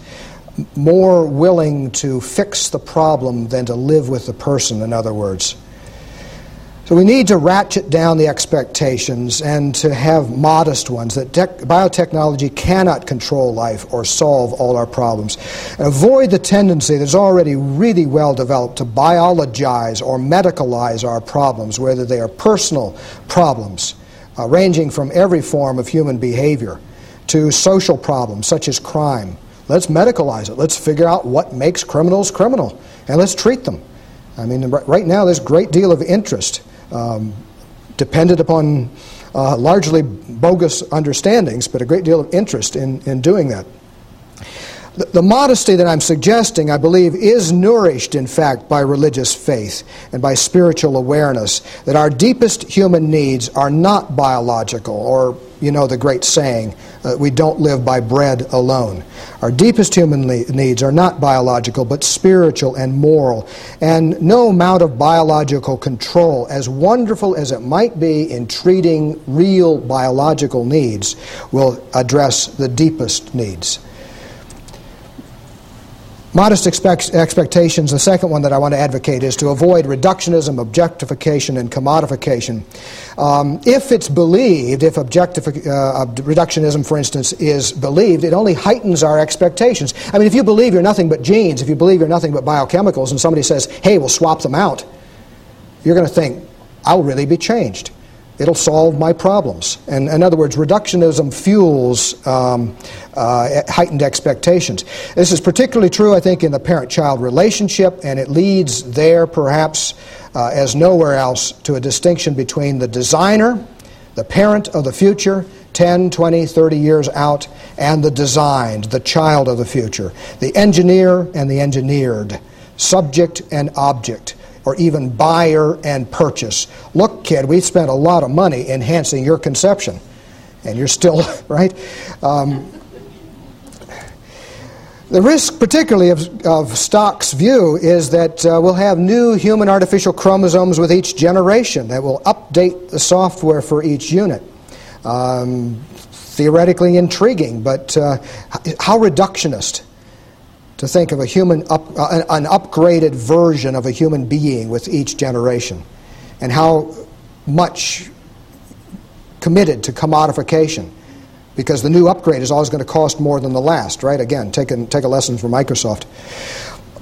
More willing to fix the problem than to live with the person, in other words? So we need to ratchet down the expectations and to have modest ones that tech, biotechnology cannot control life or solve all our problems. And avoid the tendency that's already really well developed to biologize or medicalize our problems, whether they are personal problems, uh, ranging from every form of human behavior to social problems such as crime. Let's medicalize it. Let's figure out what makes criminals criminal and let's treat them. I mean, right now there's a great deal of interest um, depended upon uh, largely bogus understandings, but a great deal of interest in, in doing that. The, modesty that I'm suggesting, I believe, is nourished, in fact, by religious faith and by spiritual awareness that our deepest human needs are not biological or you know the great saying, uh, we don't live by bread alone. Our deepest human needs are not biological, but spiritual and moral. And no amount of biological control, as wonderful as it might be in treating real biological needs, will address the deepest needs. Modest expect- expectations, the second one that I want to advocate is to avoid reductionism, objectification, and commodification. Um, if it's believed, if uh, reductionism, for instance, is believed, it only heightens our expectations. I mean, if you believe you're nothing but genes, if you believe you're nothing but biochemicals, and somebody says, hey, we'll swap them out, you're going to think, I'll really be changed it'll solve my problems. And in other words, reductionism fuels um, uh, heightened expectations. This is particularly true, I think, in the parent child relationship, and it leads there perhaps uh, as nowhere else to a distinction between the designer, the parent of the future, 10, 20, 30 years out, and the designed, the child of the future, the engineer and the engineered subject and object, or even buyer and purchase. Look, kid, we spent a lot of money enhancing your conception, and you're still, right? Um, the risk, particularly of, of Stock's view, is that uh, we'll have new human artificial chromosomes with each generation that will update the software for each unit. Um, theoretically intriguing, but uh, how reductionist to think of a human up, uh, an upgraded version of a human being with each generation, and how much committed to commodification because the new upgrade is always going to cost more than the last, right? Again, take a, take a lesson from Microsoft.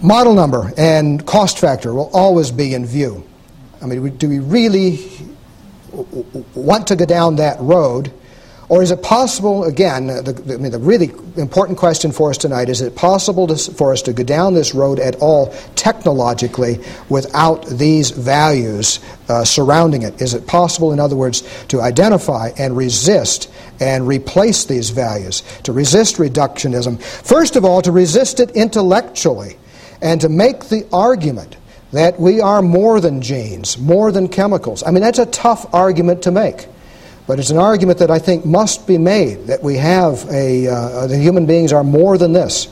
Model number and cost factor will always be in view. I mean, do we really want to go down that road? Or is it possible, again, the, I mean, the really important question for us tonight is it possible to, for us to go down this road at all technologically without these values uh, surrounding it? Is it possible, in other words, to identify and resist and replace these values, to resist reductionism? First of all, to resist it intellectually and to make the argument that we are more than genes, more than chemicals. I mean, that's a tough argument to make. But it's an argument that I think must be made that we have a, uh, the human beings are more than this.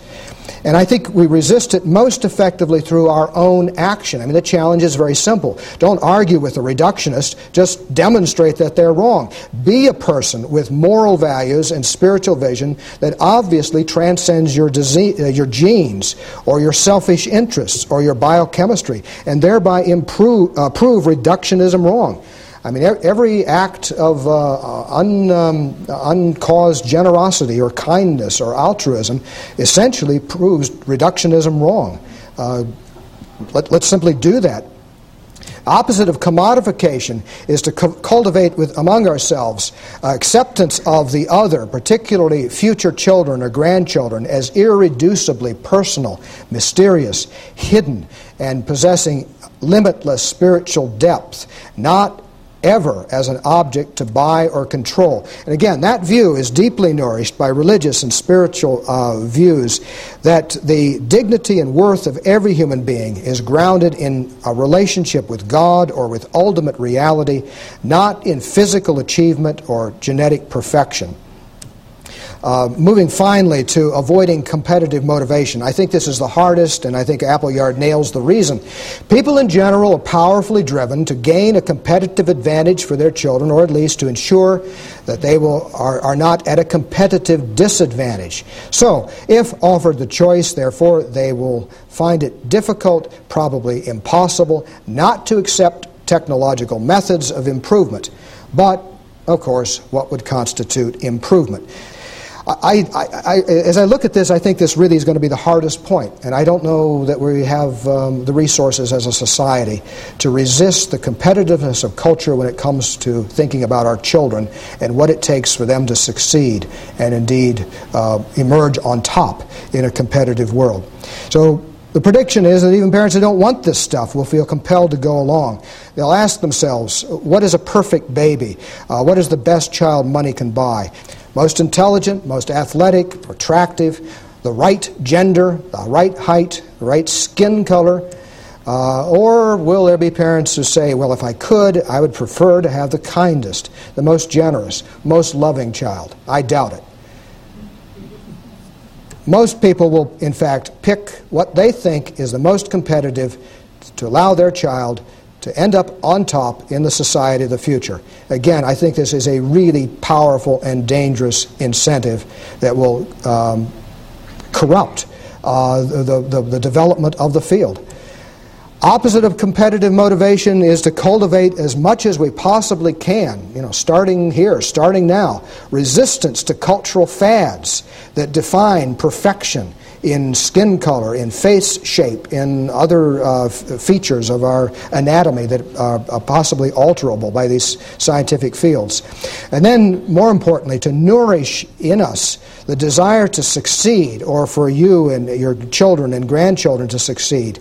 And I think we resist it most effectively through our own action. I mean, the challenge is very simple. Don't argue with a reductionist, just demonstrate that they're wrong. Be a person with moral values and spiritual vision that obviously transcends your, disease, uh, your genes or your selfish interests or your biochemistry, and thereby improve, uh, prove reductionism wrong. I mean, every act of uh, un, um, uncaused generosity or kindness or altruism essentially proves reductionism wrong. Uh, let, us simply do that. Opposite of commodification is to co- cultivate with, among ourselves uh, acceptance of the other, particularly future children or grandchildren, as irreducibly personal, mysterious, hidden, and possessing limitless spiritual depth, not ever as an object to buy or control. And again, that view is deeply nourished by religious and spiritual uh, views that the dignity and worth of every human being is grounded in a relationship with God or with ultimate reality, not in physical achievement or genetic perfection. Uh, moving finally to avoiding competitive motivation. I think this is the hardest, and I think Appleyard nails the reason. People in general are powerfully driven to gain a competitive advantage for their children, or at least to ensure that they will, are, are not at a competitive disadvantage. So, if offered the choice, therefore, they will find it difficult, probably impossible, not to accept technological methods of improvement. But, of course, what would constitute improvement? I, I, I, as I look at this, I think this really is going to be the hardest point, and I don't know that we have um, the resources as a society to resist the competitiveness of culture when it comes to thinking about our children and what it takes for them to succeed and indeed uh, emerge on top in a competitive world. So the prediction is that even parents who don't want this stuff will feel compelled to go along. They'll ask themselves, what is a perfect baby? Uh, what is the best child money can buy? Most intelligent, most athletic, attractive, the right gender, the right height, the right skin color? Uh, or will there be parents who say, well, if I could, I would prefer to have the kindest, the most generous, most loving child? I doubt it. Most people will, in fact, pick what they think is the most competitive to allow their child to end up on top in the society of the future. Again, I think this is a really powerful and dangerous incentive that will um, corrupt uh, the, the, the development of the field. Opposite of competitive motivation is to cultivate as much as we possibly can, you know, starting here, starting now, resistance to cultural fads that define perfection in skin color, in face shape, in other uh, f- features of our anatomy that are, possibly alterable by these scientific fields. And then, more importantly, to nourish in us the desire to succeed, or for you and your children and grandchildren to succeed,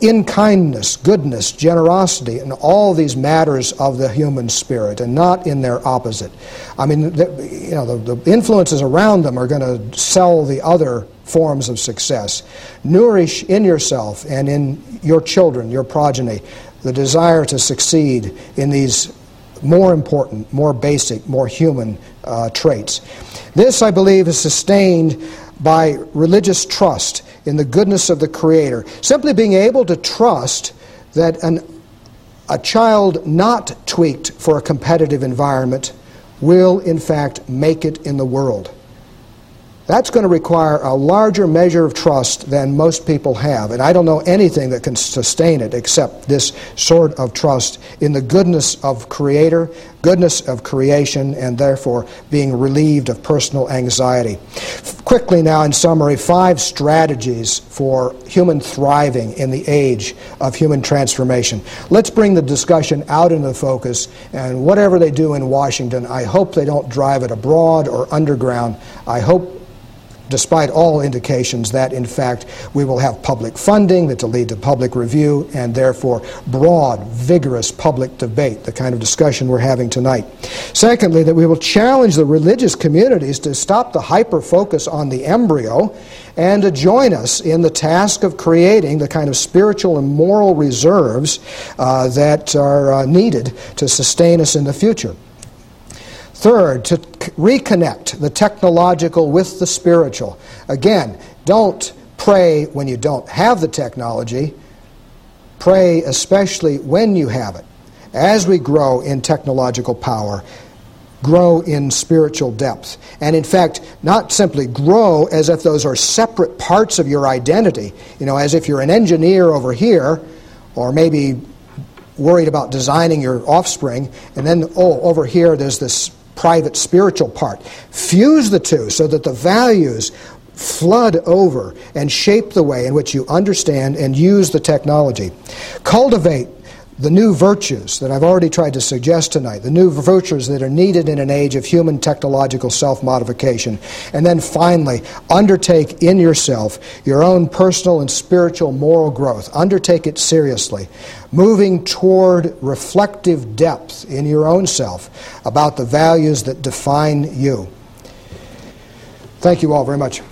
in kindness, goodness, generosity, and all these matters of the human spirit, and not in their opposite. I mean, the, you know, the, the influences around them are going to sell the other forms of success. Nourish in yourself and in your children, your progeny, the desire to succeed in these more important, more basic, more human uh, traits. This, I believe, is sustained by religious trust in the goodness of the Creator. Simply being able to trust that an, a child not tweaked for a competitive environment will, in fact, make it in the world. That's going to require a larger measure of trust than most people have. And I don't know anything that can sustain it except this sort of trust in the goodness of Creator, goodness of creation, and therefore being relieved of personal anxiety. Quickly now, in summary, five strategies for human thriving in the age of human transformation. Let's bring the discussion out into the focus, and whatever they do in Washington, I hope they don't drive it abroad or underground. I hope despite all indications that, in fact, we will have public funding that will lead to public review and therefore broad, vigorous public debate, the kind of discussion we're having tonight. Secondly, that we will challenge the religious communities to stop the hyper focus on the embryo and to join us in the task of creating the kind of spiritual and moral reserves uh, that are uh, needed to sustain us in the future. Third, to reconnect the technological with the spiritual. Again, don't pray when you don't have the technology. Pray especially when you have it. As we grow in technological power, grow in spiritual depth. And in fact, not simply grow as if those are separate parts of your identity, you know, as if you're an engineer over here, or maybe worried about designing your offspring, and then, oh, over here there's this private spiritual part. Fuse the two so that the values flood over and shape the way in which you understand and use the technology. Cultivate the new virtues that I've already tried to suggest tonight, the new virtues that are needed in an age of human technological self modification. And then finally, undertake in yourself your own personal and spiritual moral growth. Undertake it seriously, moving toward reflective depth in your own self about the values that define you. Thank you all very much.